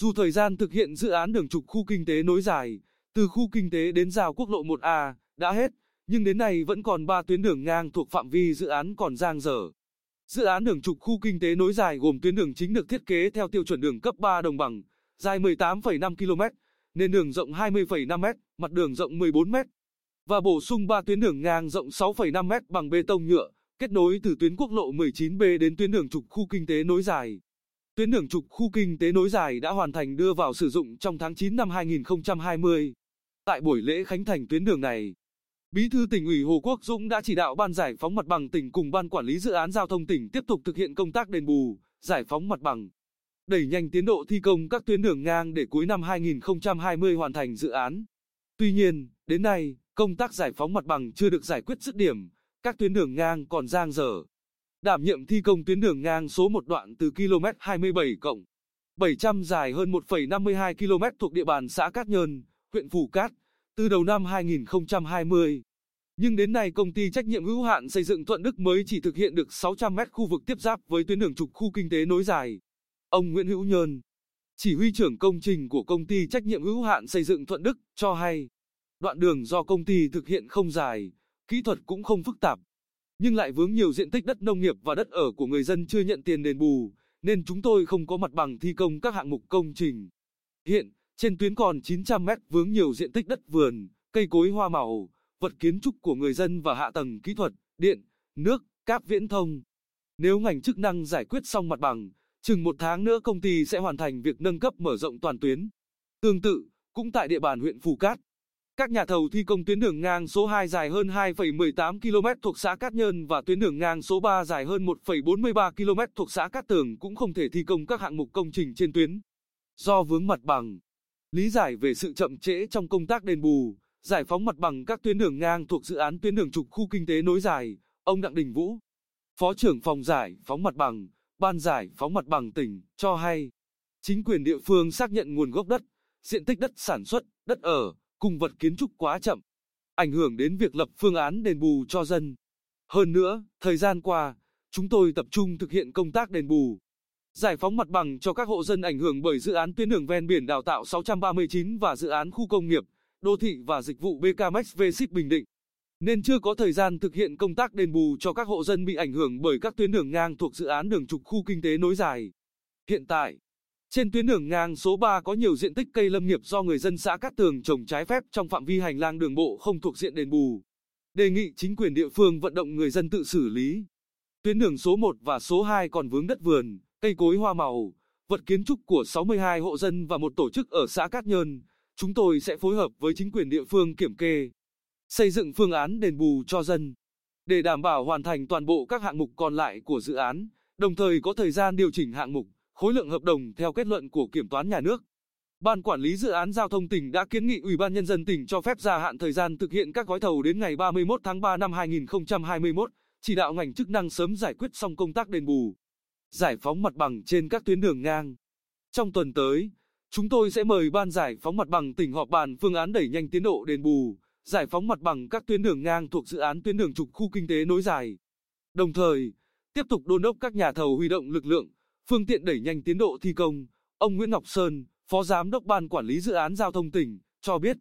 Dù thời gian thực hiện dự án đường trục khu kinh tế nối dài, từ khu kinh tế đến giao quốc lộ 1A, đã hết, nhưng đến nay vẫn còn 3 tuyến đường ngang thuộc phạm vi dự án còn dang dở. Dự án đường trục khu kinh tế nối dài gồm tuyến đường chính được thiết kế theo tiêu chuẩn đường cấp 3 đồng bằng, dài 18,5 km, nền đường rộng 20,5 m, mặt đường rộng 14 m. Và bổ sung 3 tuyến đường ngang rộng 6,5 m bằng bê tông nhựa, kết nối từ tuyến quốc lộ 19B đến tuyến đường trục khu kinh tế nối dài. Tuyến đường trục khu kinh tế nối dài đã hoàn thành đưa vào sử dụng trong tháng 9 năm 2020. Tại buổi lễ khánh thành tuyến đường này, Bí thư tỉnh ủy Hồ Quốc Dũng đã chỉ đạo ban giải phóng mặt bằng tỉnh cùng ban quản lý dự án giao thông tỉnh tiếp tục thực hiện công tác đền bù, giải phóng mặt bằng, đẩy nhanh tiến độ thi công các tuyến đường ngang để cuối năm 2020 hoàn thành dự án. Tuy nhiên, đến nay, công tác giải phóng mặt bằng chưa được giải quyết dứt điểm, các tuyến đường ngang còn dang dở. Đảm nhiệm thi công tuyến đường ngang số 1 đoạn từ km 27 cộng 700 dài hơn 1,52 km thuộc địa bàn xã Cát Nhơn, huyện Phù Cát, từ đầu năm 2020. Nhưng đến nay công ty trách nhiệm hữu hạn xây dựng Thuận Đức mới chỉ thực hiện được 600 mét khu vực tiếp giáp với tuyến đường trục khu kinh tế nối dài. Ông Nguyễn Hữu Nhơn, chỉ huy trưởng công trình của công ty trách nhiệm hữu hạn xây dựng Thuận Đức, cho hay, đoạn đường do công ty thực hiện không dài, kỹ thuật cũng không phức tạp, nhưng lại vướng nhiều diện tích đất nông nghiệp và đất ở của người dân chưa nhận tiền đền bù, nên chúng tôi không có mặt bằng thi công các hạng mục công trình. Hiện, trên tuyến còn 900 mét vướng nhiều diện tích đất vườn, cây cối hoa màu, vật kiến trúc của người dân và hạ tầng kỹ thuật, điện, nước, cáp viễn thông. Nếu ngành chức năng giải quyết xong mặt bằng, chừng một tháng nữa công ty sẽ hoàn thành việc nâng cấp mở rộng toàn tuyến. Tương tự, cũng tại địa bàn huyện Phù Cát, các nhà thầu thi công tuyến đường ngang số 2 dài hơn 2,18 km thuộc xã Cát Nhơn và tuyến đường ngang số 3 dài hơn 1,43 km thuộc xã Cát Tường cũng không thể thi công các hạng mục công trình trên tuyến. Do vướng mặt bằng, lý giải về sự chậm trễ trong công tác đền bù, giải phóng mặt bằng các tuyến đường ngang thuộc dự án tuyến đường trục khu kinh tế nối dài, ông Đặng Đình Vũ, Phó trưởng phòng giải phóng mặt bằng, Ban giải phóng mặt bằng tỉnh, cho hay, chính quyền địa phương xác nhận nguồn gốc đất, diện tích đất sản xuất, đất ở, cung vật kiến trúc quá chậm, ảnh hưởng đến việc lập phương án đền bù cho dân. Hơn nữa, thời gian qua, chúng tôi tập trung thực hiện công tác đền bù, giải phóng mặt bằng cho các hộ dân ảnh hưởng bởi dự án tuyến đường ven biển đào tạo 639 và dự án khu công nghiệp, đô thị và dịch vụ BKMX V-Ship Bình Định. Nên chưa có thời gian thực hiện công tác đền bù cho các hộ dân bị ảnh hưởng bởi các tuyến đường ngang thuộc dự án đường trục khu kinh tế nối dài. Hiện tại, trên tuyến đường ngang số 3 có nhiều diện tích cây lâm nghiệp do người dân xã Cát Tường trồng trái phép trong phạm vi hành lang đường bộ không thuộc diện đền bù. Đề nghị chính quyền địa phương vận động người dân tự xử lý. Tuyến đường số 1 và số 2 còn vướng đất vườn, cây cối hoa màu, vật kiến trúc của 62 hộ dân và một tổ chức ở xã Cát Nhơn. Chúng tôi sẽ phối hợp với chính quyền địa phương kiểm kê, xây dựng phương án đền bù cho dân để đảm bảo hoàn thành toàn bộ các hạng mục còn lại của dự án, đồng thời có thời gian điều chỉnh hạng mục khối lượng hợp đồng theo kết luận của kiểm toán nhà nước. Ban quản lý dự án giao thông tỉnh đã kiến nghị Ủy ban nhân dân tỉnh cho phép gia hạn thời gian thực hiện các gói thầu đến ngày 31 tháng 3 năm 2021, chỉ đạo ngành chức năng sớm giải quyết xong công tác đền bù, giải phóng mặt bằng trên các tuyến đường ngang. Trong tuần tới, chúng tôi sẽ mời ban giải phóng mặt bằng tỉnh họp bàn phương án đẩy nhanh tiến độ đền bù, giải phóng mặt bằng các tuyến đường ngang thuộc dự án tuyến đường trục khu kinh tế nối dài. Đồng thời, tiếp tục đôn đốc các nhà thầu huy động lực lượng, phương tiện đẩy nhanh tiến độ thi công, ông Nguyễn Ngọc Sơn, Phó Giám đốc Ban Quản lý Dự án Giao thông tỉnh, cho biết.